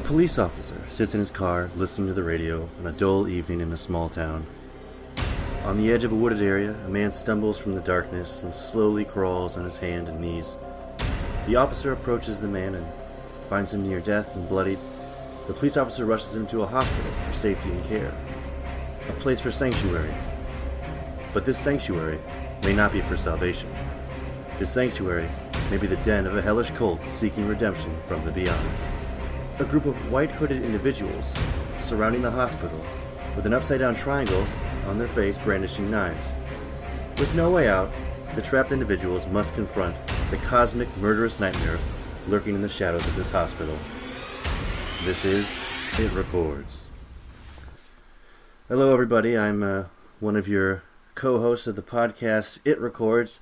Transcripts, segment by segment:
A police officer sits in his car listening to the radio on a dull evening in a small town. On the edge of a wooded area, a man stumbles from the darkness and slowly crawls on his hands and knees. The officer approaches the man and finds him near death and bloodied. The police officer rushes him to a hospital for safety and care, a place for sanctuary. But this sanctuary may not be for salvation. This sanctuary may be the den of a hellish cult seeking redemption from the beyond. A group of white hooded individuals surrounding the hospital with an upside down triangle on their face brandishing knives. With no way out, the trapped individuals must confront the cosmic murderous nightmare lurking in the shadows of this hospital. This is It Records. Hello, everybody. I'm uh, one of your co hosts of the podcast It Records,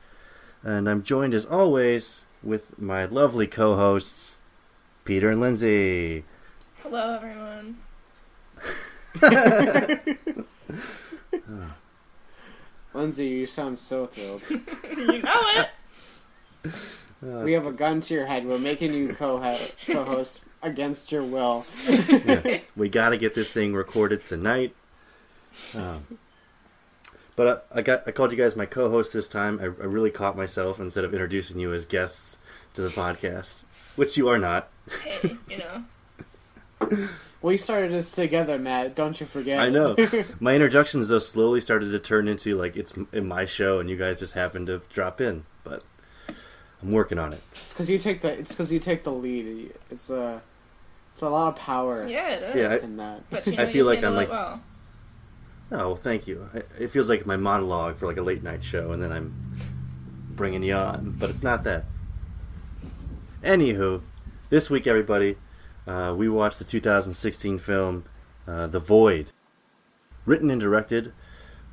and I'm joined as always with my lovely co hosts, Peter and Lindsay. Hello, everyone. Lindsay, you sound so thrilled. you know it. we have a gun to your head. We're making you co co-host against your will. yeah, we got to get this thing recorded tonight. Um, but uh, I got I called you guys my co-host this time. I, I really caught myself instead of introducing you as guests to the podcast, which you are not. Hey, you know. We started this together, Matt. Don't you forget. I know. my introductions though slowly started to turn into like it's in my show, and you guys just happened to drop in. But I'm working on it. It's because you take the. It's because you take the lead. It's a. It's a lot of power. Yeah, it is. Yeah, I- in that. but you know, I feel you like I'm like- well. Oh, thank you. I- It feels like my monologue for like a late night show, and then I'm bringing you on, but it's not that. Anywho, this week, everybody, uh, we watched the 2016 film uh, The Void, written and directed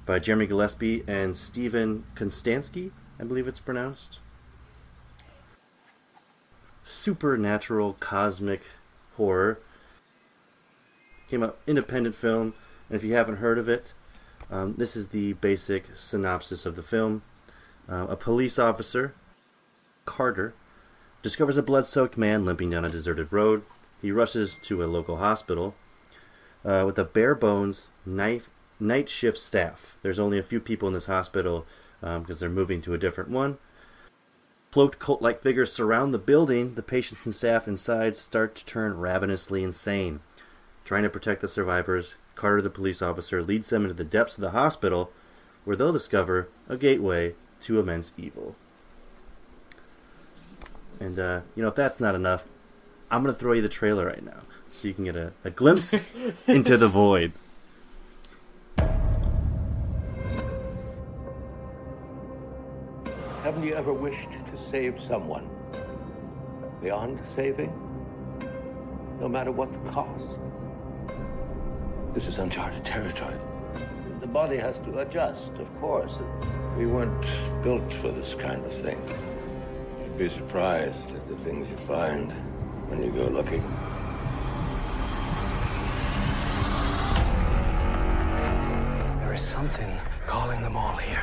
by Jeremy Gillespie and Steven Kostanski, I believe it's pronounced. Supernatural cosmic horror. Came out independent film, and if you haven't heard of it, um, this is the basic synopsis of the film. Uh, a police officer, Carter, discovers a blood soaked man limping down a deserted road. He rushes to a local hospital uh, with a bare bones night, night shift staff. There's only a few people in this hospital because they're moving to a different one. Cloaked cult like figures surround the building. The patients and staff inside start to turn ravenously insane. Trying to protect the survivors, Carter, the police officer, leads them into the depths of the hospital where they'll discover a gateway to immense evil. And, uh, you know, if that's not enough, I'm going to throw you the trailer right now so you can get a, a glimpse into the void. Haven't you ever wished to save someone? Beyond saving? No matter what the cost? This is uncharted territory. The body has to adjust, of course. We weren't built for this kind of thing. You'd be surprised at the things you find when you go looking. There is something calling them all here.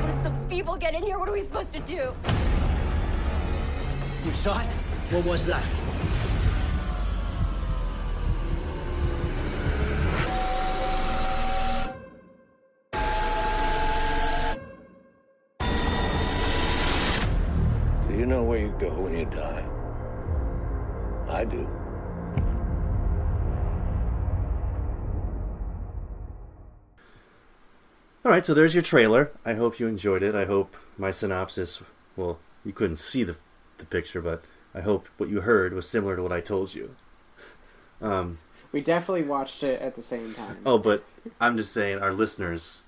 What if those people get in here? What are we supposed to do? You saw it? What was that? You know where you go when you die? I do. All right, so there's your trailer. I hope you enjoyed it. I hope my synopsis, well, you couldn't see the, the picture, but I hope what you heard was similar to what I told you. Um, We definitely watched it at the same time. oh, but I'm just saying our listeners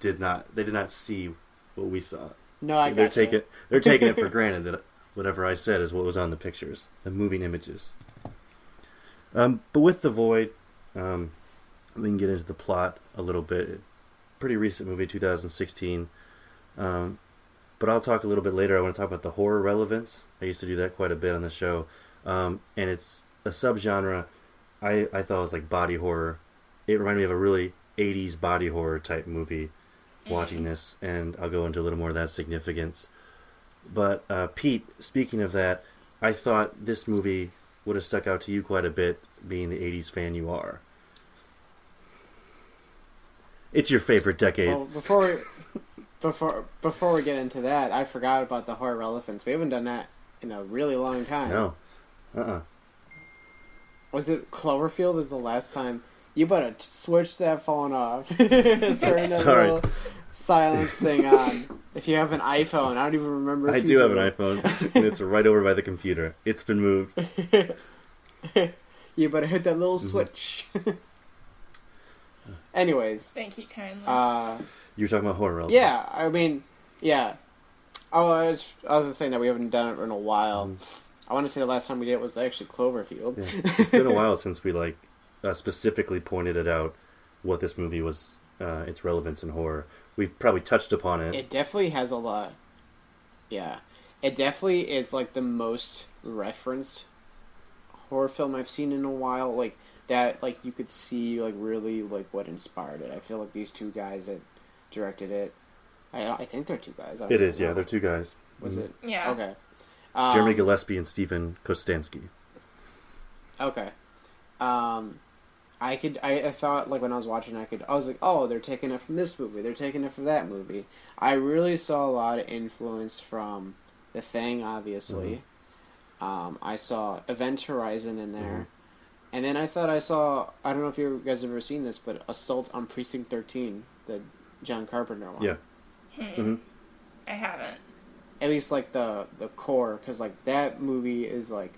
did not they did not see what we saw. No, I they're got taking they're taking it for granted that whatever I said is what was on the pictures, the moving images. Um, but with the void, um, we can get into the plot a little bit. Pretty recent movie, 2016. Um, but I'll talk a little bit later. I want to talk about the horror relevance. I used to do that quite a bit on the show, um, and it's a subgenre. I I thought it was like body horror. It reminded me of a really 80s body horror type movie. Watching this, and I'll go into a little more of that significance. But uh, Pete, speaking of that, I thought this movie would have stuck out to you quite a bit, being the '80s fan you are? It's your favorite decade. Well, before we, before before we get into that, I forgot about the horror elephants. We haven't done that in a really long time. no, uh, uh Was it Cloverfield? Is the last time you better t- switch that phone off. Turn that Sorry. little silence thing on. If you have an iPhone, I don't even remember. If I you do have an iPhone, and it's right over by the computer. It's been moved. You better hit that little Mm-hmm. switch. Anyways, Thank you kindly. uh, You were talking about horror. elements. yeah, I mean, yeah. Oh, I was, I was just saying that we haven't done it in a while. I want to say the last time we did it was actually Cloverfield. Yeah. It's been a while since we like uh, specifically pointed it out what this movie was, uh, its relevance in horror. We've probably touched upon it. It definitely has a lot. Yeah, it definitely is like the most referenced horror film I've seen in a while. Like that, like you could see like really like what inspired it. I feel like these two guys that directed it. I I think they're two guys. I don't It is, know. yeah. They're two guys. Was Mhm. it? yeah. Okay. Um, Jeremy Gillespie and Steven Kostanski. Okay. Um, I could. I, I thought like when I was watching, I could. I was like, oh, they're taking it from this movie. They're taking it from that movie. I really saw a lot of influence from The Thing, obviously. Um, I saw Event Horizon in there, and then I thought I saw. I don't know if you guys have ever seen this, but Assault on Precinct Thirteen, the John Carpenter one. Yeah. hmm I haven't. at least like the the core because like that movie is like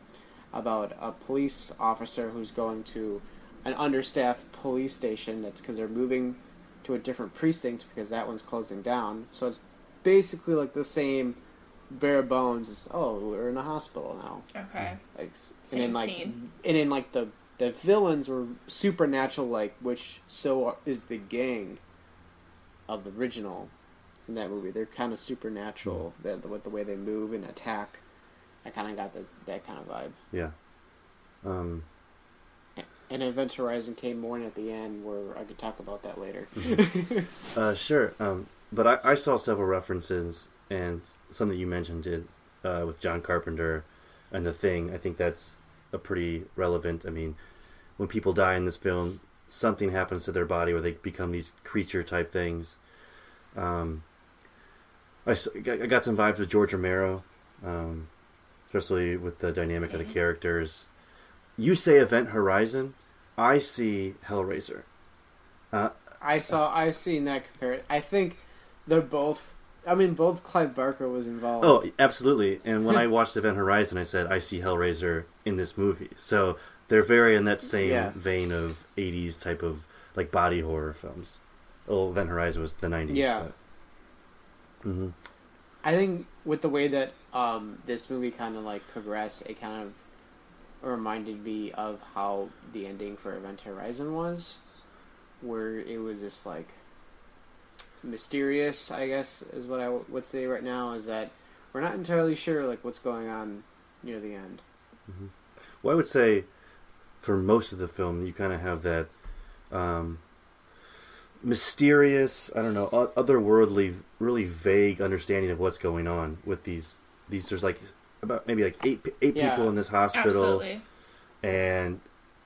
about a police officer who's going to an understaffed police station that's because they're moving to a different precinct because that one's closing down so it's basically like the same bare bones as oh we're in a hospital now Okay. like s- and in like scene. and then like the the villains were supernatural like which so is the gang of the original in that movie they're kind of supernatural that with the way they move and attack i kind of got the, that kind of vibe Yeah. Um, and event horizon came more in at the end where i could talk about that later uh, sure. Um, but I, I saw several references, and some that you mentioned did uh, with John Carpenter and The Thing. I think that's a pretty relevant. I mean, when people die in this film, something happens to their body where they become these creature type things. Um, I, I got some vibes with George Romero, um, especially with the dynamic of the characters. You say Event Horizon, I see Hellraiser. Uh, i saw i've seen that compared i think they're both i mean both clive barker was involved Oh, absolutely. And when I watched Event Horizon, I said I see Hellraiser in this movie. So they're very in that same Yeah. vein of '80s type of like body horror films. Oh, Event Horizon was the '90s. Yeah. hmm I think with the way that um, this movie kind of like progressed, it kind of reminded me of how the ending for Event Horizon was, where it was just like mysterious. I guess is what I would say right now is that we're not entirely sure like what's going on near the end. Well, I would say for most of the film, you kind of have that um, mysterious, I don't know, otherworldly, really vague understanding of what's going on with these. These there's like about maybe like eight eight Yeah. people in this hospital. Absolutely. and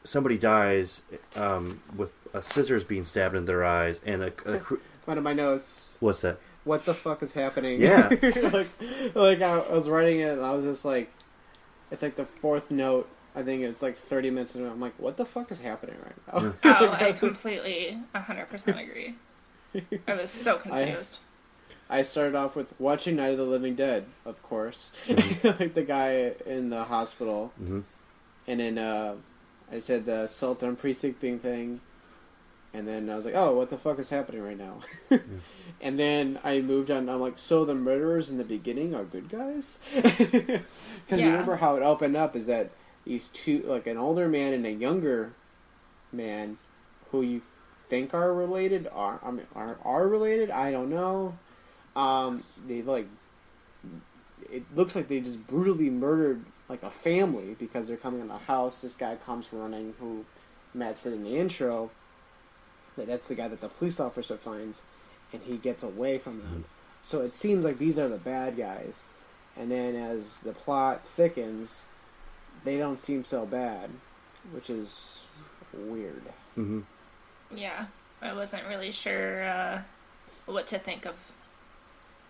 somebody dies um, with a scissors being stabbed in their eyes, and a, a cr- One of my notes. what's that? What the fuck is happening? Yeah. like, like I, I was writing it, and I was just like, it's like the fourth note. I think it's like thirty minutes into it. I'm like, what the fuck is happening right now? Oh, I completely 100% agree. I was so confused. I started off with watching Night of the Living Dead, of course, like the guy in the hospital, hmm and then uh, I said the assault on precinct thing thing, and then I was like, oh, what the fuck is happening right now? and then I moved on. I'm like, so the murderers in the beginning are good guys? Because you Yeah. remember how it opened up is that these two, like an older man and a younger man, who you think are related, are I mean are are related? I don't know. Um, they like it looks like they just brutally murdered like a family because they're coming in a house. This guy comes running, who Matt said in the intro that that's the guy that the police officer finds, and he gets away from them. So it seems like these are the bad guys. And then as the plot thickens, they don't seem so bad, which is weird. hmm Yeah, I wasn't really sure uh, what to think of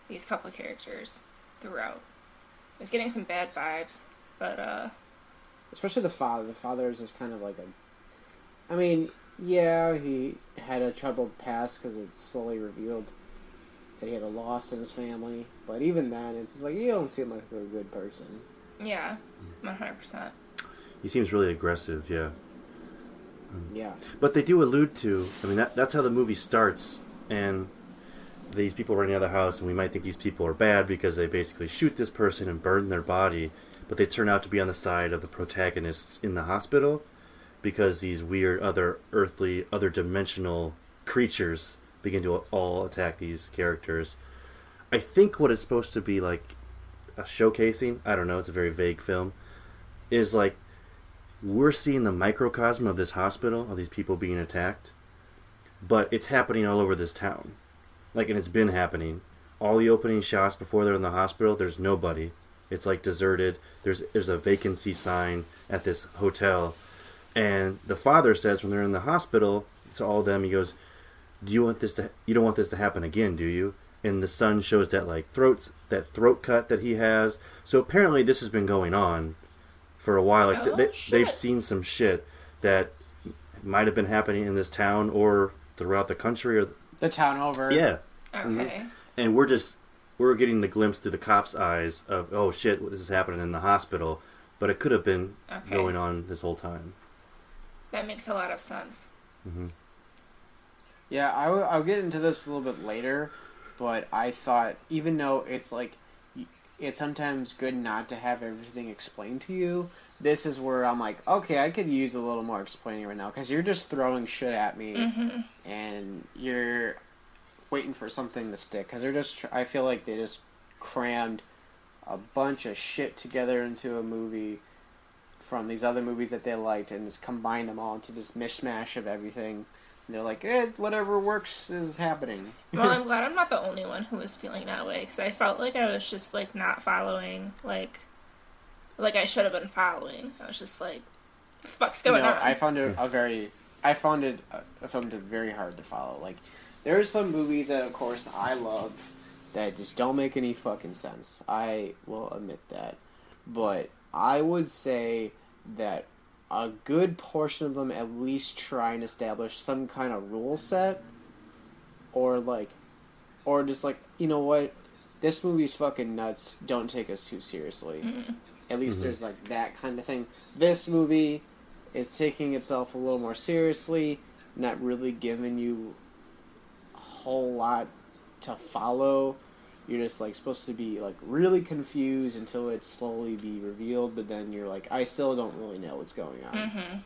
these couple characters throughout. I was getting some bad vibes, but uh, Especially the father. The father is just kind of like a. I mean, yeah, he had a troubled past because it's slowly revealed that he had a loss in his family. But even then, it's just like you don't seem like a good person. yeah, one hundred percent. He seems really aggressive, yeah. Yeah. But they do allude to, I mean, that, that's how the movie starts, and these people running out of the house, and we might think these people are bad because they basically shoot this person and burn their body, but they turn out to be on the side of the protagonists in the hospital because these weird other earthly, other dimensional creatures begin to all attack these characters. I think what it's supposed to be like a showcasing, I don't know, it's a very vague film, is like we're seeing the microcosm of this hospital of these people being attacked but it's happening all over this town like and it's been happening. All the opening shots before they're in the hospital there's nobody. It's like deserted. There's there's a vacancy sign at this hotel. And the father says when they're in the hospital to all of them he goes do you want this to you don't want this to happen again do you? And the son shows that like throat that throat cut that he has. So apparently this has been going on for a while. Like Oh, they, they've seen some shit that might have been happening in this town or throughout the country. Or The town over. yeah, Okay. Mm-hmm. and we're just we're getting the glimpse through the cops' eyes of oh shit, this is happening in the hospital, but it could have been Okay. going on this whole time. That makes a lot of sense. Mm-hmm. Yeah, I w- I'll get into this a little bit later, but I thought even though it's like y- it's sometimes good not to have everything explained to you, this is where I'm like, okay, I could use a little more explaining right now because you're just throwing shit at me mm-hmm. and you're waiting for something to stick because they're just. Tr- I feel like they just crammed a bunch of shit together into a movie from these other movies that they liked and just combined them all into this mishmash of everything. And they're like, eh, whatever works is happening. Well, I'm glad I'm not the only one who was feeling that way because I felt like I was just like not following like like I should have been following. I was just like, what the fuck's going no, on? I found it a very, I found it, uh, I found it very hard to follow. Like, there are some movies that, of course, I love that just don't make any fucking sense. I will admit that, but I would say that a good portion of them at least try and establish some kind of rule set, or like, or just like, you know what, this movie's fucking nuts. Don't take us too seriously. At least mm-hmm. there's like that kind of thing. This movie is taking itself a little more seriously, not really giving you a whole lot to follow. You're just like supposed to be like really confused until it slowly be revealed, but then you're like, I still don't really know what's going on. Mm-hmm.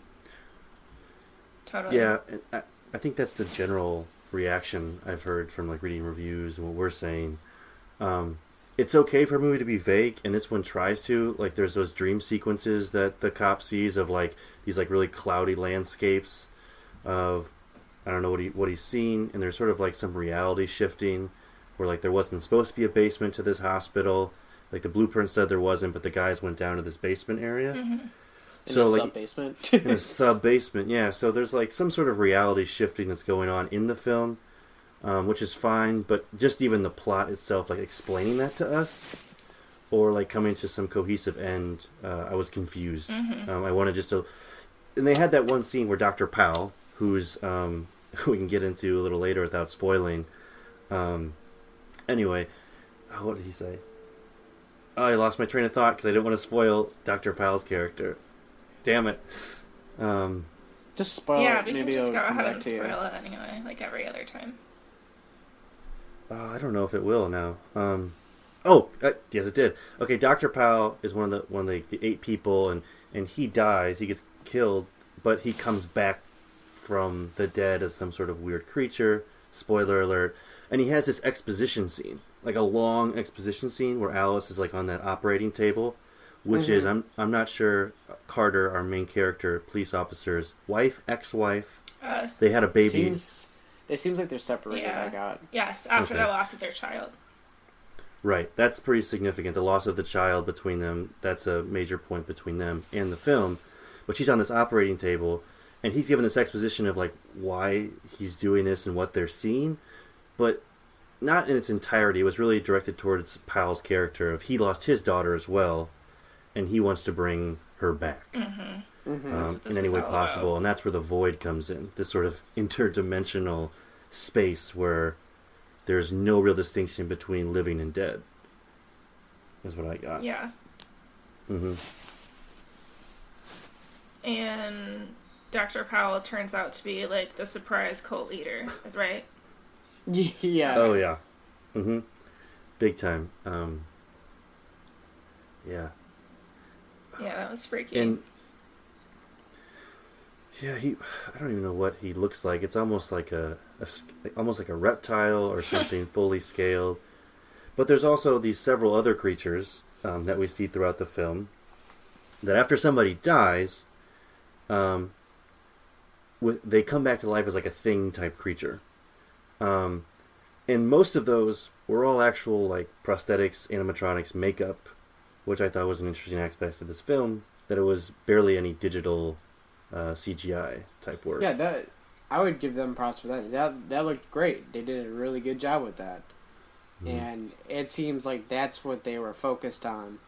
Totally. Yeah, I, I think that's the general reaction I've heard from like reading reviews and what we're saying. Um, it's okay for a movie to be vague, and this one tries to. Like, there's those dream sequences that the cop sees of like these like really cloudy landscapes of I don't know what he what he's seen, and there's sort of like some reality shifting where like there wasn't supposed to be a basement to this hospital. Like the blueprint said there wasn't, but the guys went down to this basement area. In So, like- sub basement. in a sub basement. Yeah, so there's like some sort of reality shifting that's going on in the film, um, which is fine. But just even the plot itself, like explaining that to us, or like coming to some cohesive end, uh, I was confused. Um, I wanted just to, and they had that one scene where Doctor Powell, who's um, who we can get into a little later without spoiling. Um, anyway, oh, what did he say? Oh, I lost my train of thought because I didn't want to spoil Doctor Powell's character. Damn it. Um, just spoil yeah, it. we Maybe can just go ahead and to you. spoil it anyway, like every other time. uh, I don't know if it will now. Um, oh, uh, yes, it did. Okay, Doctor Powell is one of the one of the, the eight people, and and he dies. He gets killed, but he comes back from the dead as some sort of weird creature. Spoiler alert! And he has this exposition scene, like a long exposition scene where Alice is like on that operating table, which is I'm I'm not sure Carter, our main character, police officer's wife, ex-wife. Uh, They had a baby. Seems, it seems like they're separated. Yeah. I got. yes, after Okay. the loss of their child. Right. That's pretty significant. The loss of the child between them, that's a major point between them and the film. But she's on this operating table and he's given this exposition of like why he's doing this and what they're seeing, but not in its entirety. It was really directed towards Powell's character of he lost his daughter as well and he wants to bring her back. Mm-hmm. Mm-hmm. Um, in any way possible, about. and that's where the void comes in. This sort of interdimensional space where there's no real distinction between living and dead. Is what I got. Yeah. Mm-hmm. And Dr. Powell turns out to be like the surprise cult leader, is right? yeah. Oh yeah. hmm Big time. Um, yeah. Yeah, that was freaky. And yeah, he. I don't even know what he looks like. It's almost like a, almost like a reptile or something fully scaled. But there's also these several other creatures um, that we see throughout the film. That after somebody dies, um, with they come back to life as like a thing type creature. Um, and most of those were all actual like prosthetics, animatronics, makeup, which I thought was an interesting aspect of this film. That it was barely any digital uh, CGI type work. Yeah, that I would give them props for that. That that looked great. They did a really good job with that. Mhm. And it seems like that's what they were focused on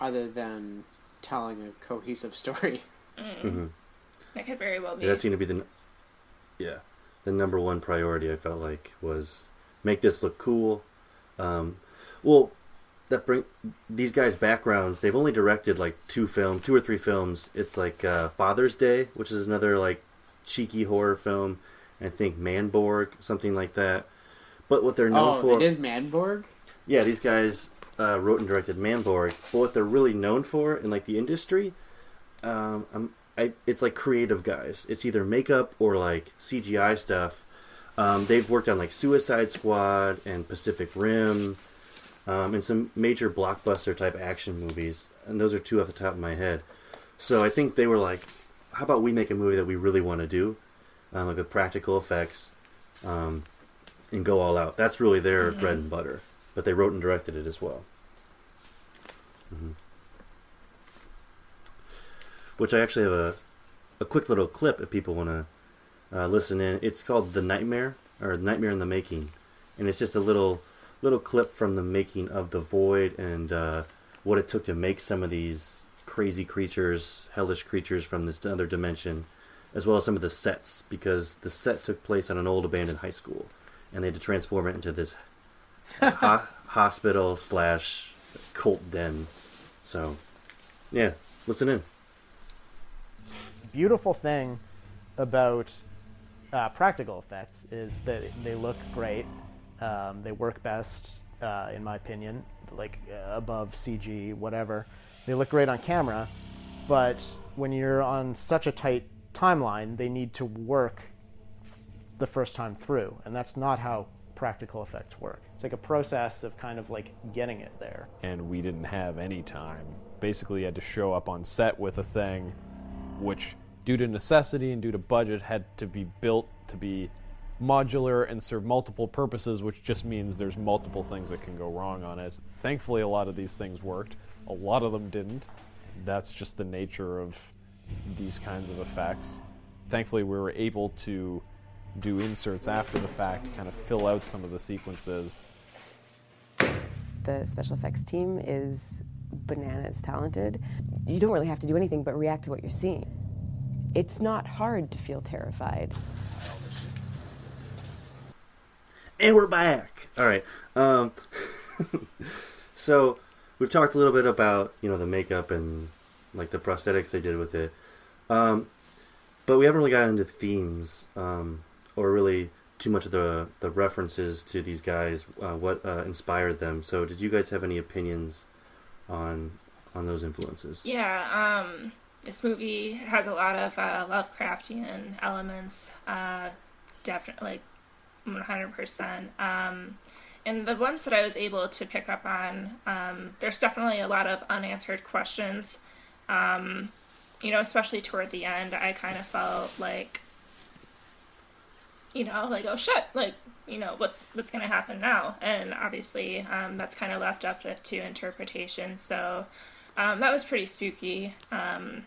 other than telling a cohesive story. Mm, hmm That could very well be. Yeah, that seemed to be the, n- yeah, the number one priority. I felt like was make this look cool. Um, well, that bring these guys' backgrounds. They've only directed like two film, two or three films. It's like uh, Father's Day, which is another like cheeky horror film. I think Manborg, something like that. But what they're known oh, for, they did Manborg? yeah, these guys uh, wrote and directed Manborg. But what they're really known for in like the industry, um, I'm, I, it's like creative guys. It's either makeup or like CGI stuff. Um, they've worked on like Suicide Squad and Pacific Rim, um, and some major blockbuster type action movies. And those are two off the top of my head. So I think they were like, "How about we make a movie that we really want to do, um, like with practical effects, um, and go all out." That's really their Mhm. bread and butter. But they wrote and directed it as well. hmm Which I actually have a a quick little clip if people want to uh, listen in. It's called "The Nightmare" or "Nightmare in the Making," and it's just a little little clip from the making of the Void and uh, what it took to make some of these crazy creatures, hellish creatures from this other dimension, as well as some of the sets because the set took place on an old abandoned high school, and they had to transform it into this ho- hospital slash cult den. So, yeah, listen in. Beautiful thing about uh, practical effects is that they look great. Um, they work best, uh, in my opinion, like uh, above CG, whatever. They look great on camera, but when you're on such a tight timeline, they need to work f- the first time through, and that's not how practical effects work. It's like a process of kind of like getting it there. and we didn't have any time. Basically, you had to show up on set with a thing, which, due to necessity and due to budget, had to be built to be modular and serve multiple purposes, which just means there's multiple things that can go wrong on it. Thankfully, a lot of these things worked, a lot of them didn't. That's just the nature of these kinds of effects. Thankfully, we were able to do inserts after the fact, to kind of fill out some of the sequences. The special effects team is bananas talented. You don't really have to do anything but react to what you're seeing. It's not hard to feel terrified. And we're back. All right. Um, so we've talked a little bit about you know the makeup and like the prosthetics they did with it, um, but we haven't really gotten into themes um, or really too much of the the references to these guys. Uh, what uh, inspired them? So did you guys have any opinions on on those influences? Yeah, um, this movie has a lot of uh, Lovecraftian elements. Uh, definitely, one hundred percent. Um, and the ones that I was able to pick up on, um, there's definitely a lot of unanswered questions. Um, you know, especially toward the end, I kind of felt like, you know, like oh shit, like you know what's what's going to happen now and obviously um, that's kind of left up to, to interpretation so um, that was pretty spooky um,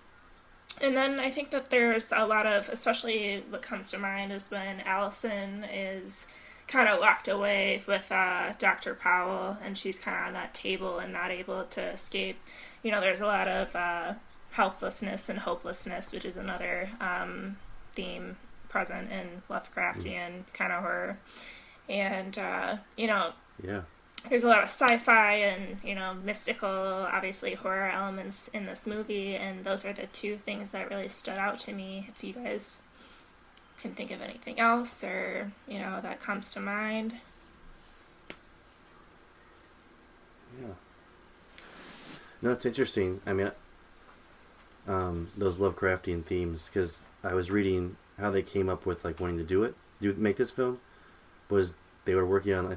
and then i think that there's a lot of especially what comes to mind is when allison is kind of locked away with uh, dr powell and she's kind of on that table and not able to escape you know there's a lot of uh, helplessness and hopelessness which is another um, theme present in Lovecraftian kind of horror. And, uh, you know, Yeah. There's a lot of sci-fi and you know mystical obviously horror elements in this movie and those are the two things that really stood out to me if you guys can think of anything else or you know that comes to mind Yeah. No, it's interesting. I mean, um, those Lovecraftian themes, because I was reading how they came up with like wanting to do it, do make this film, was they were working on.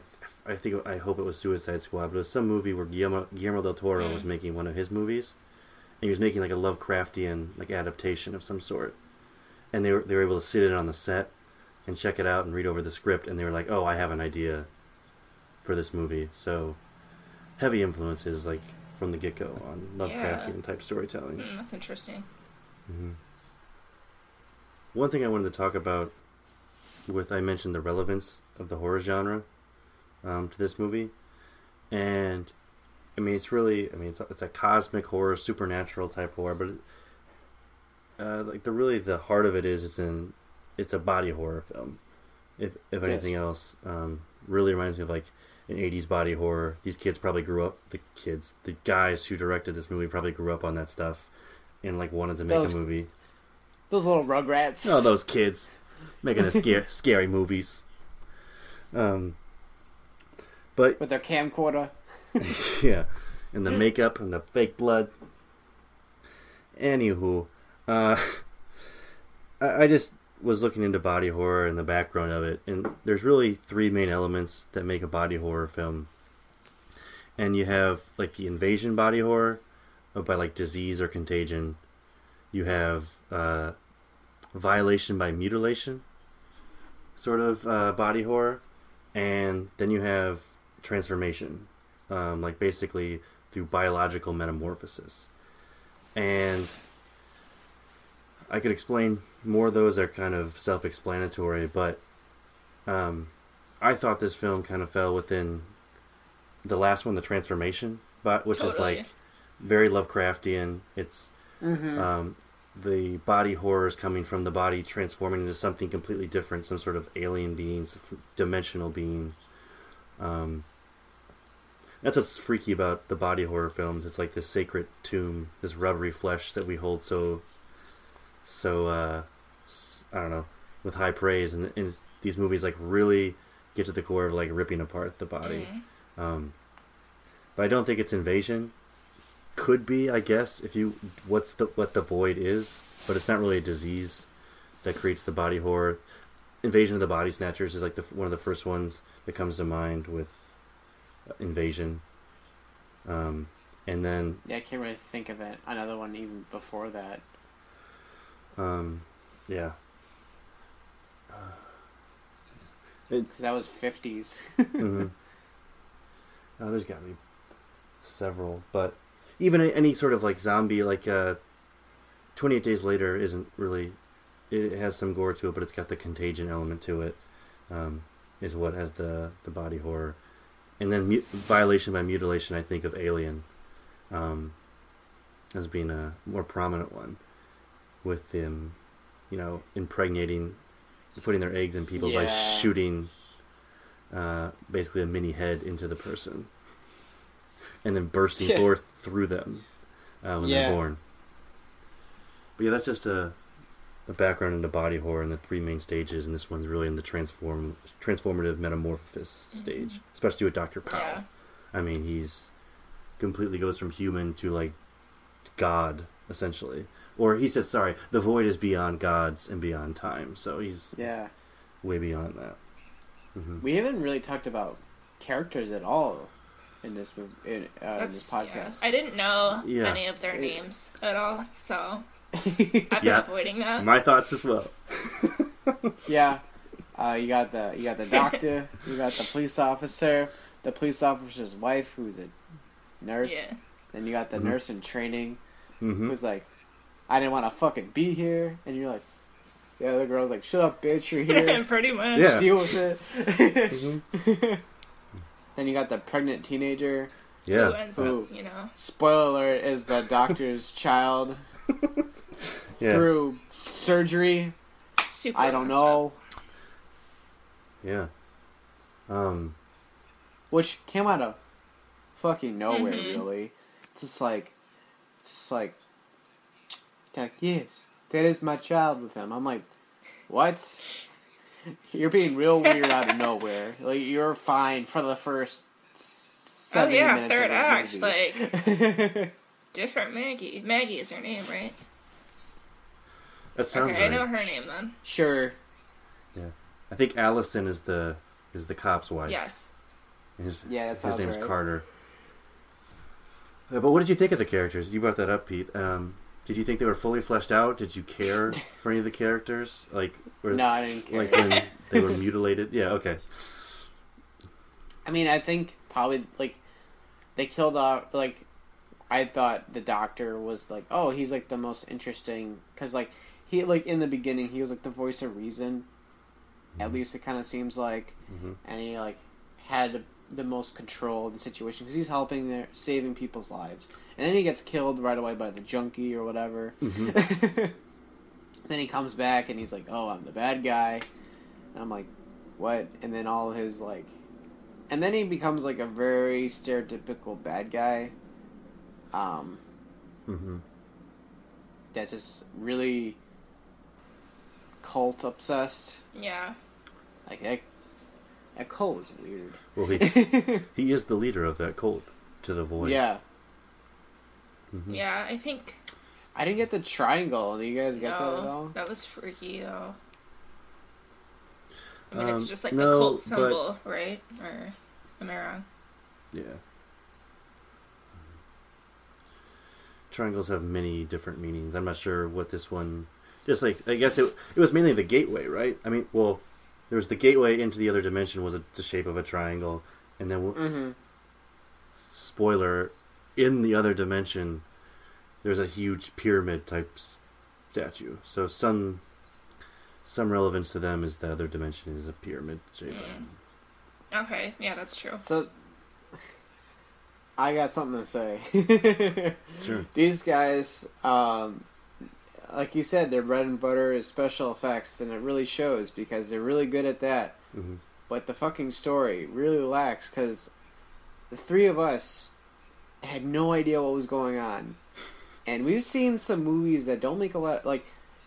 I, I think I hope it was Suicide Squad, but it was some movie where Guillermo, Guillermo del Toro Mm. was making one of his movies, and he was making like a Lovecraftian like adaptation of some sort, and they were they were able to sit in on the set and check it out and read over the script, and they were like, oh, I have an idea for this movie, so heavy influences like from the get go on Lovecraftian Yeah. type storytelling. mm, that's interesting hmm One thing I wanted to talk about with I mentioned the relevance of the horror genre um, to this movie, and I mean it's really I mean it's a, it's a cosmic horror, supernatural type horror, but uh, like the really the heart of it is it's in it's a body horror film. If if Yes. anything else, um, really reminds me of like an '80s body horror. These kids probably grew up. The kids, the guys who directed this movie probably grew up on that stuff, and like wanted to make Those- a movie. Those little rugrats. Oh, those kids making the scare, scary movies. Um, but with their camcorder. yeah, and the makeup and the fake blood. Anywho, uh, I, I just was looking into body horror and the background of it, and there's really three main elements that make a body horror film. And you have like the invasion body horror, uh, by like disease or contagion. You have uh, violation by mutilation, sort of uh, body horror, and then you have transformation, um, like basically through biological metamorphosis. And I could explain more of those are kind of self-explanatory, but um, I thought this film kind of fell within the last one, the transformation, but which is like very Lovecraftian. It's Mhm. um, the body horrors coming from the body transforming into something completely different, some sort of alien being, dimensional being. Um, that's what's freaky about the body horror films. It's like this sacred tomb, this rubbery flesh that we hold so, so uh, I don't know, with high praise, and, and these movies like really get to the core of like ripping apart the body. Um, but I don't think it's invasion. Could be, I guess, if you what's the what the void is, but it's not really a disease that creates the body horror. Invasion of the Body Snatchers is like the one of the first ones that comes to mind with uh, invasion. Um, and then Yeah, I can't really think of it. Another one even before that. um, yeah, Because that was 50s. hmm Oh, there's got to be several, but even any sort of like zombie, like uh, Twenty Eight Days Later, isn't really. It has some gore to it, but it's got the contagion element to it. Um, is what has the the body horror, and then mu- violation by mutilation. I think of Alien, um, as being a more prominent one, with them, you know, impregnating, putting their eggs in people by shooting uh, basically a mini head into the person, and then bursting Yeah. forth through them uh, when Yeah. they're born. But yeah, that's just a, a background into body horror and the three main stages, and this one's really in the transform transformative metamorphosis stage, especially with Doctor Powell. Yeah. I mean, he's completely goes from human to like God essentially, or he says, "Sorry, the void is beyond gods and beyond time," so he's Yeah. way beyond that. hmm We haven't really talked about characters at all in this mov- in, uh, in this That's yeah. podcast. I didn't know Yeah. any of their names at all, so I've been Yeah. avoiding that. My thoughts as well. yeah. Uh, you got the you got the doctor, you got the police officer, the police officer's wife, who's a nurse. Yeah. Then you got the Mhm. nurse in training, Mm-hmm. who's like, "I didn't want to fucking be here," and you're like, the other girl's like, "Shut up, bitch, you're here. Pretty much. Yeah. Deal with it." Mm-hmm. Then you got the pregnant teenager. Yeah. Who ends Ooh. up, you know. Spoiler alert: is the doctor's child Yeah. through surgery. Super I don't messed up. know. Yeah. Um. which came out of fucking nowhere Mhm. really it's just like it's just like like yes that is my child with him i'm like what you're being real weird out of nowhere like you're fine for the first Oh 70 yeah, minutes third of act, this like different Maggie. Maggie is her name, right? That sounds okay, I know her name then. sure Yeah. I think Allison is the is the cop's wife. Yes. His, Yeah, that his sounds name's right. Carter. Uh, but what did you think of the characters? You brought that up, Pete. Um, did you think they were fully fleshed out? Did you care for any of the characters? Like, or, no i didn't care like when they were mutilated? Yeah. Okay. I mean, I think probably like they killed off like I thought the doctor was like, oh, he's like the most interesting because like he like in the beginning he was like the voice of reason. At least it kind of seems like, Mhm. and he like had the most control of the situation because he's helping there saving people's lives, and then he gets killed right away by the junkie or whatever. Mhm. then he comes back and he's like, "Oh, I'm the bad guy," and I'm like, "What?" And then all his like, and then he becomes like a very stereotypical bad guy. Um, Mm-hmm. that's just really cult obsessed. Yeah. Like that, that cult was weird. Well, he he is the leader of that cult to the void. yeah, Mhm. Yeah, I think I didn't get the triangle. Do you guys get that at all? that was freaky though. I mean, Um, it's just like no, the cult but- symbol, right? Or am I wrong? Yeah. Triangles have many different meanings. I'm not sure what this one. Just like I guess it it was mainly the gateway, right? I mean, well, there was the gateway into the other dimension was a, the shape of a triangle, and then Mm-hmm. spoiler, in the other dimension, there's a huge pyramid type statue. So some some relevance to them is the other dimension is a pyramid shape. Mm. Okay, yeah, that's true. So, I got something to say. Sure. These guys, um, like you said, their bread and butter is special effects, and it really shows because they're really good at that. hmm But the fucking story really lacks because the three of us had no idea what was going on, and we've seen some movies that don't make a lot like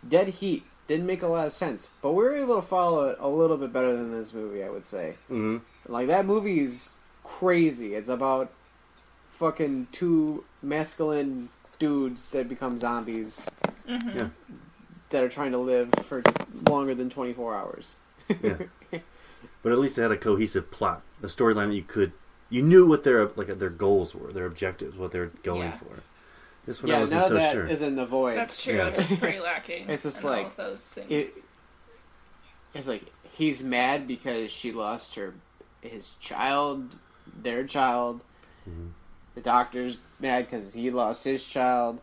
Dead Heat didn't make a lot of sense, but we were able to follow it a little bit better than this movie, I would say. hmm Like that movie is crazy. It's about fucking two masculine dudes that become zombies hmm Yeah. that are trying to live for longer than 24 hours. Yeah. but at least it had a cohesive plot, a storyline that you could, you knew what their like their goals were, their objectives, what they're going Yeah. for. This one I yeah, wasn't none so of that sure. is in the void. That's true. Yeah. It's pretty lacking. It's just in all like- of those things. It, it's like he's mad because she lost her his child, their child. Mhm. The doctor's mad because he lost his child.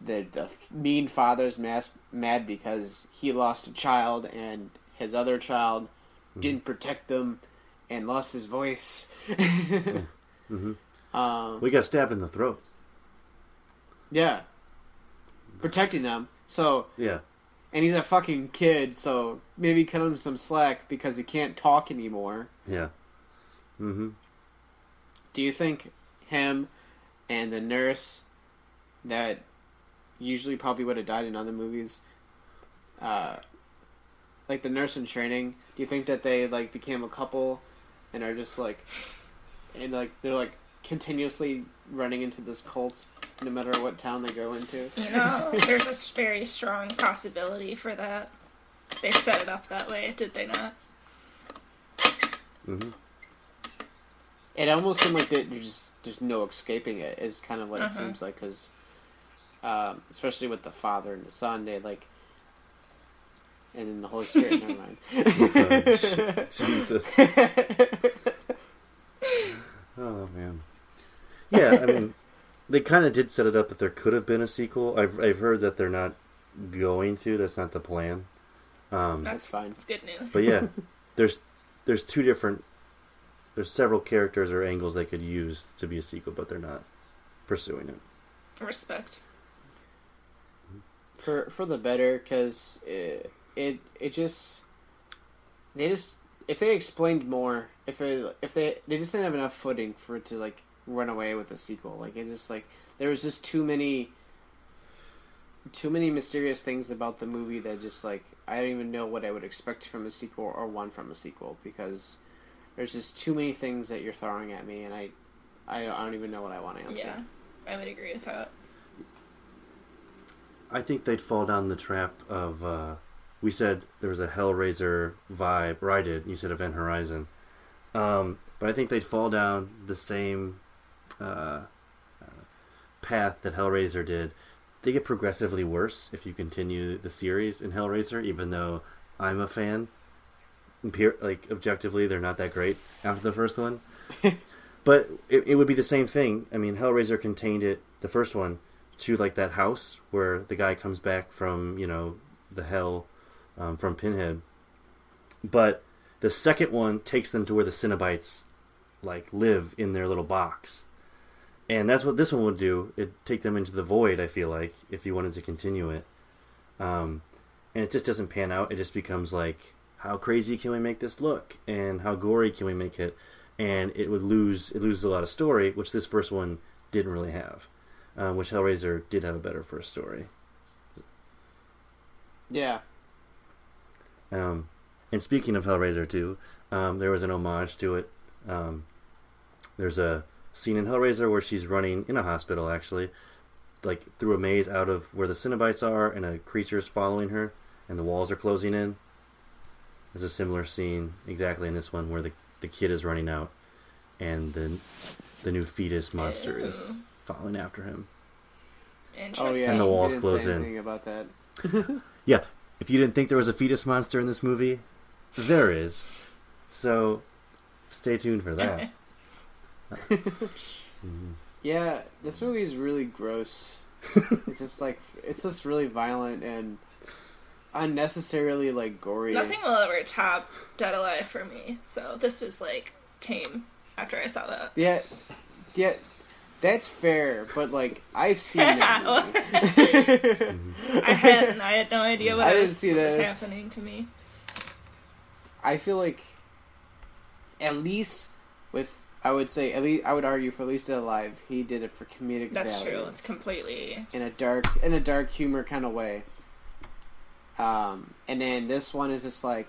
The the mean father's mas- mad because he lost a child and his other child didn't protect them and lost his voice. hmm um, We got stabbed in the throat. yeah, protecting them. So Yeah. and he's a fucking kid, so maybe cut him some slack because he can't talk anymore. Yeah. hmm Do you think him and the nurse that usually probably would have died in other movies, uh, like the nurse in training, do you think that they like became a couple and are just like, and like they're like continuously running into this cult no matter what town they go into? you know, there's a very strong possibility for that. They set it up that way, did they not? hmm It almost seemed like that there's just there's no escaping it. Is kind of what it Uh-huh. seems like because, um, especially with the father and the son, they like and then the Holy Spirit. never mind. Oh, Jesus. Oh man. Yeah, I mean, they kind of did set it up that there could have been a sequel. I've I've heard that they're not going to. That's not the plan. Um, That's fine. Good news. but yeah, there's there's two different. There's several characters or angles they could use to be a sequel, but they're not pursuing it. Respect. for for the better because it, it it just they just if they explained more if it if they they just didn't have enough footing for it to like run away with a sequel like it just like there was just too many too many mysterious things about the movie that just like I don't even know what I would expect from a sequel or one from a sequel because there's just too many things that you're throwing at me and I I, I don't even know what I want to answer. Yeah, I would agree with that. I think they'd fall down the trap of. Uh, we said there was a Hellraiser vibe, or I did. You said Event Horizon, um, but I think they'd fall down the same uh, uh, path that Hellraiser did. They get progressively worse if you continue the series in Hellraiser, even though I'm a fan. Like objectively, they're not that great after the first one. but it, it would be the same thing. I mean, Hellraiser contained it, the first one, to like that house where the guy comes back from, you know, the hell um, from Pinhead. But the second one takes them to where the Cenobites like live in their little box. And that's what this one would do. It'd take them into the void, I feel like, if you wanted to continue it. Um, and it just doesn't pan out. It just becomes like, how crazy can we make this look? And how gory can we make it? And it would lose it loses a lot of story, which this first one didn't really have. Um, which Hellraiser did have a better first story. Yeah. Um, and speaking of Hellraiser 2, um, there was an homage to it. Um, there's a scene in Hellraiser where she's running in a hospital, actually, like through a maze out of where the Cenobites are, and a creature's following her, and the walls are closing in. There's a similar scene exactly in this one where the the kid is running out, and the the new fetus monster is following after him. Oh yeah. And the walls didn't close in. about that. Yeah, if you didn't think there was a fetus monster in this movie, there is. So, stay tuned for that. Mhm. Yeah, this movie is really gross. it's just like it's just really violent and unnecessarily like gory. Nothing will ever top Dead Alive for me. So this was like tame after I saw that. Yeah, yeah, that's fair. But like I've seen that. I hadn't. I had no idea what I was, see what was happening to me. I feel like at least with I would say at least I would argue for at least Alive he did it for comedic That's value. true. It's completely. in a dark in a dark humor kind of way. Um, and then this one is just like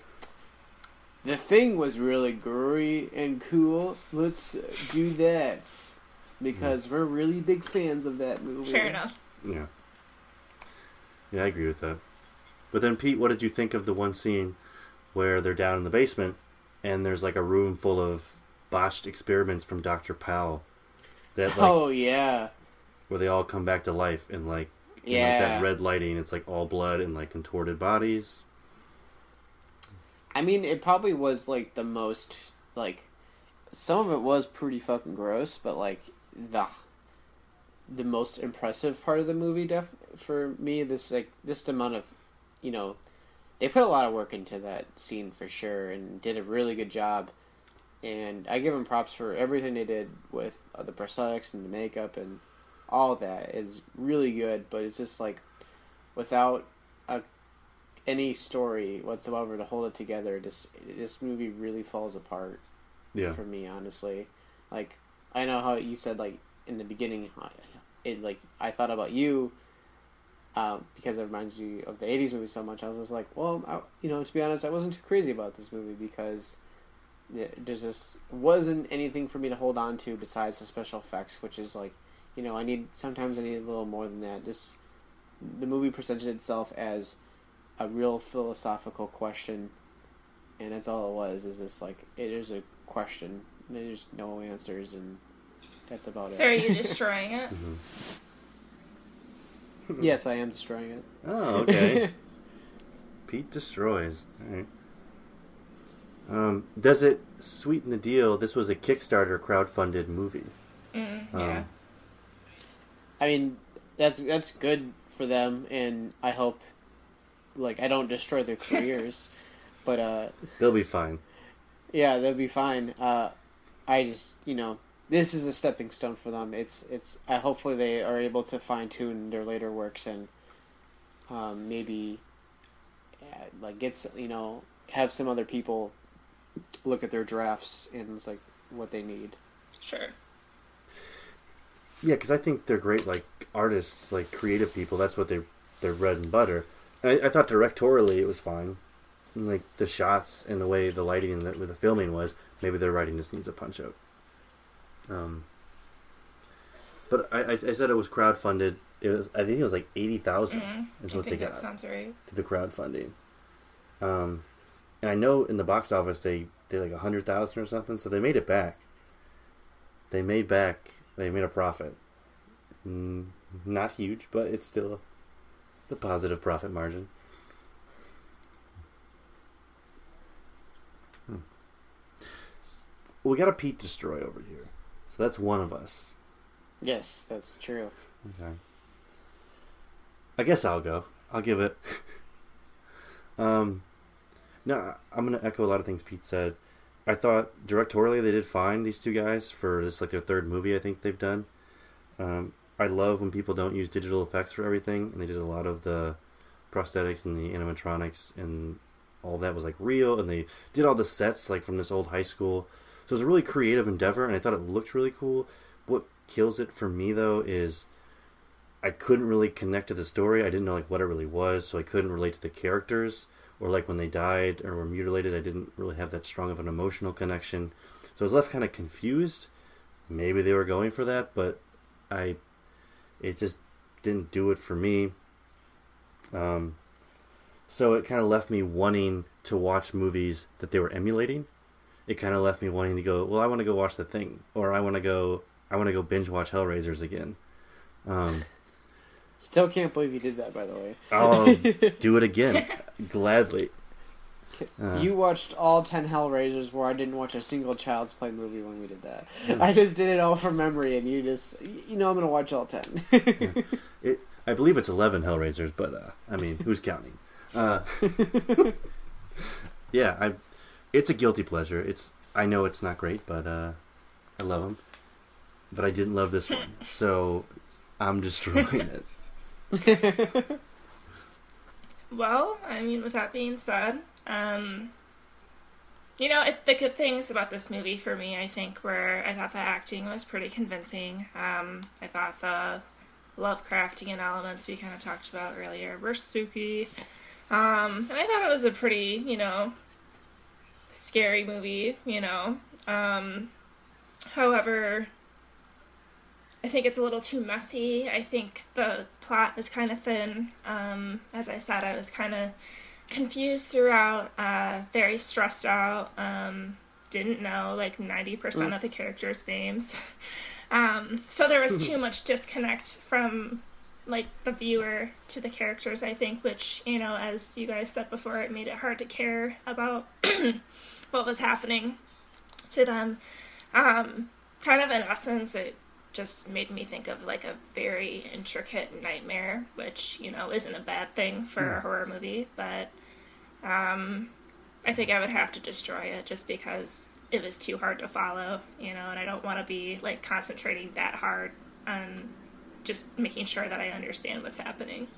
the thing was really gory and cool. Let's do that because we're really big fans of that movie. Fair enough. Yeah. Yeah, I agree with that. But then, Pete, what did you think of the one scene where they're down in the basement and there's like a room full of botched experiments from Dr. Powell? That like Oh yeah, where they all come back to life and like in, like Yeah. that red lighting, it's like all blood and like contorted bodies. I mean it probably was like the most like some of it was pretty fucking gross, but like the the most impressive part of the movie def- for me this like this amount of you know they put a lot of work into that scene for sure and did a really good job and i give them props for everything they did with uh, the prosthetics and the makeup and all that is really good but it's just like without a any story whatsoever to hold it together this this movie really falls apart Yeah. for me honestly like i know how you said like in the beginning it like i thought about you um, because it reminds you of the 80s movie so much. I was just like well I, you know to be honest i wasn't too crazy about this movie because it, there's just wasn't anything for me to hold on to besides the special effects which is like you know i need sometimes i need a little more than that. This the movie presented itself as a real philosophical question and that's all it was is this like it is a question there's no answers and that's about it. So are you destroying it? yes i am destroying it Oh, okay. Pete destroys. All right. Um, does it sweeten the deal? This was a Kickstarter crowd-funded movie. Mm, Um, yeah. I mean, that's that's good for them, and I hope, like, I don't destroy their careers, but uh, They'll be fine. yeah, they'll be fine. Uh, I just, you know, this is a stepping stone for them. It's it's. I hopefully they are able to fine tune their later works and, um, maybe, uh, like, get s- you know have some other people look at their drafts and it's like what they need. Sure. Yeah, because I think they're great, like artists, like creative people. That's what they their bread and butter. And I, I thought directorially it was fine, and, like the shots and the way the lighting and the, the filming was. Maybe their writing just needs a punch out. Um, but I, I, said it was crowdfunded. It was I think it was like eighty thousand Mm, is what they got sounds right. to the crowdfunding. Um, and I know in the box office they did like a hundred thousand or something, so they made it back. They made back. They made a profit. Mm, not huge, but it's still it's a positive profit margin. Hmm. We got a Pete destroy over here, so that's one of us. Yes, that's true. Okay. I guess I'll go. I'll give it. um, no, I'm gonna echo a lot of things Pete said. I thought directorially they did fine. These two guys for this like their third movie I think they've done. Um, I love when people don't use digital effects for everything, and they did a lot of the prosthetics and the animatronics and all that was like real, and they did all the sets like from this old high school. So it was a really creative endeavor, and I thought it looked really cool. What kills it for me though is I couldn't really connect to the story. I didn't know like what it really was, so I couldn't relate to the characters or like when they died or were mutilated. I didn't really have that strong of an emotional connection, so I was left kind of confused. Maybe they were going for that, but I it just didn't do it for me. Um, so it kind of left me wanting to watch movies that they were emulating. It kind of left me wanting to go. Well, I want to go watch the thing, or I want to go. I want to go binge watch Hellraisers again. Um, Still can't believe you did that, by the way. I'll do it again, gladly. Uh, you watched all ten Hellraisers, where I didn't watch a single Child's Play movie when we did that. Yeah. I just did it all from memory, and you just, you know, I'm gonna watch all ten. it, I believe it's eleven Hellraisers, but uh, I mean, who's counting? Uh, yeah, I. It's a guilty pleasure. It's. I know it's not great, but uh, I love them. But I didn't love this one, so I'm destroying it. Well, I mean, with that being said, um, you know, it, the good things about this movie for me, I think, were I thought the acting was pretty convincing. Um, I thought the Lovecraftian elements we kind of talked about earlier were spooky. Um, and I thought it was a pretty, you know, scary movie, you know. Um, however, I think it's a little too messy. I think the plot is kind of thin. Um, as I said, I was kind of confused throughout, uh, very stressed out. Um, didn't know like 90% Mm. of the characters' names. um, so there was too much disconnect from like the viewer to the characters, I think, which, you know, as you guys said before, it made it hard to care about what was happening to them. Um, kind of in essence, it just made me think of like a very intricate nightmare, which you know isn't a bad thing for a Hmm. horror movie, but um, I think I would have to destroy it just because it was too hard to follow, you know, and I don't want to be like concentrating that hard on just making sure that I understand what's happening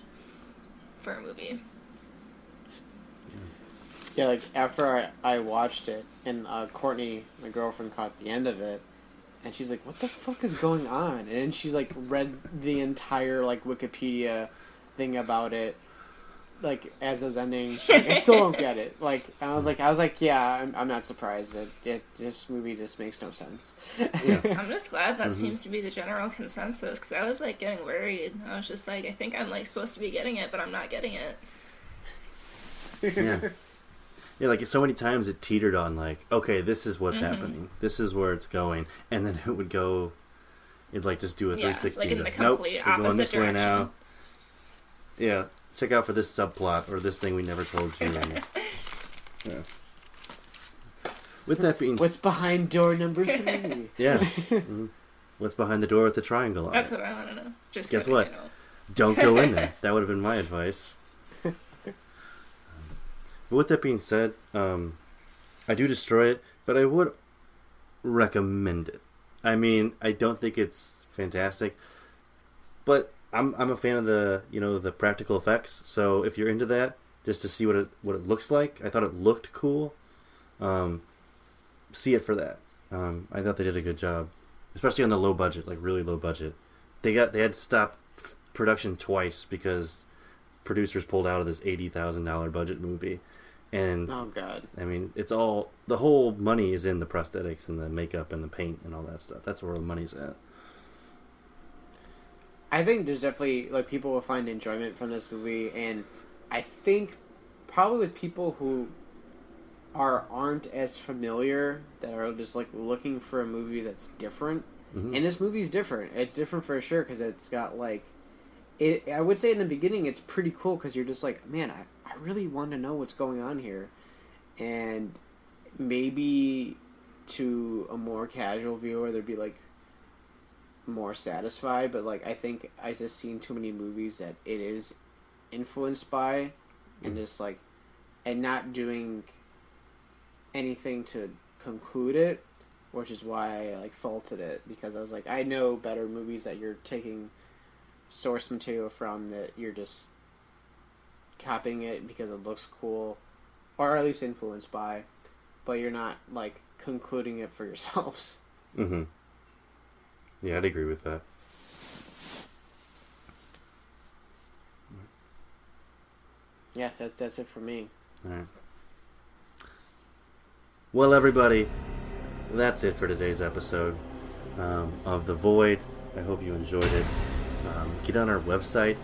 for a movie. Yeah, like after I, I watched it, and uh, Courtney, my girlfriend, caught the end of it, and she's like, "What the fuck is going on?" And she's like, read the entire like Wikipedia thing about it, like as it was ending. Like, I still don't get it. Like, and I was like, I was like, yeah, I'm, I'm not surprised. It, it this movie just makes no sense. I'm just glad that Mhm. seems to be the general consensus because I was like getting worried. I was just like, I think I'm like supposed to be getting it, but I'm not getting it. yeah. Yeah, like so many times it teetered on like, okay, this is what's Mhm. happening. This is where it's going, and then it would go. It'd like just do a Yeah, 360. like in to, the nope, complete we're going opposite this way now. direction. Yeah. Check out for this subplot or this thing we never told you. Yeah. With that being What's behind door number three? yeah, Mhm. what's behind the door with the triangle on That's it? what I want to know. Just Guess what? Don't go in there. That would have been my advice. Um, But with that being said, um, I do destroy it, but I would recommend it. I mean, I don't think it's fantastic, but I'm I'm a fan of the you know the practical effects. So if you're into that, just to see what it what it looks like, I thought it looked cool. Um, see it for that. Um, I thought they did a good job, especially on the low budget, like really low budget. They got they had to stop f- production twice because producers pulled out of this eighty thousand dollar budget movie, and Oh god. I mean, it's all the whole money is in the prosthetics and the makeup and the paint and all that stuff. That's where the money's at. I think there's definitely like people will find enjoyment from this movie, and I think probably with people who are aren't as familiar that are just like looking for a movie that's different. Mhm. And this movie's different. It's different for sure because it's got like it. I would say in the beginning it's pretty cool because you're just like, man, I I really want to know what's going on here, and maybe to a more casual viewer there'd be like more satisfied, but like I think I just seen too many movies that it is influenced by, and just like, and not doing anything to conclude it, which is why I like faulted it because I was like, I know better movies that you're taking source material from that you're just copying it because it looks cool, or at least influenced by, but you're not like concluding it for yourselves. Mm-hmm. Yeah, I'd agree with that. Yeah, that's that's it for me. All right. Well, everybody, that's it for today's episode um, of The Void. I hope you enjoyed it. Um, get on our website.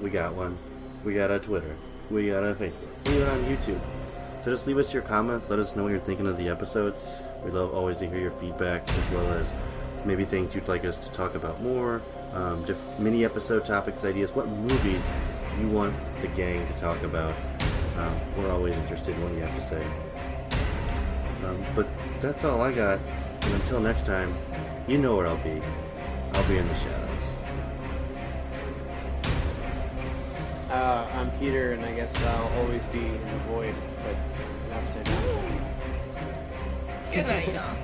We got one. We got a Twitter. We got a Facebook. We got on YouTube. So just leave us your comments. Let us know what you're thinking of the episodes. We love always to hear your feedback as well as maybe things you'd like us to talk about more. Um, diff- mini episode topics, ideas. What movies you want the gang to talk about? Um, we're always interested in what you have to say. Um, but that's all I got. And until next time, you know where I'll be. I'll be in the shadows. Uh, I'm Peter, and I guess I'll always be in the void, but an upside down. Good night, y'all.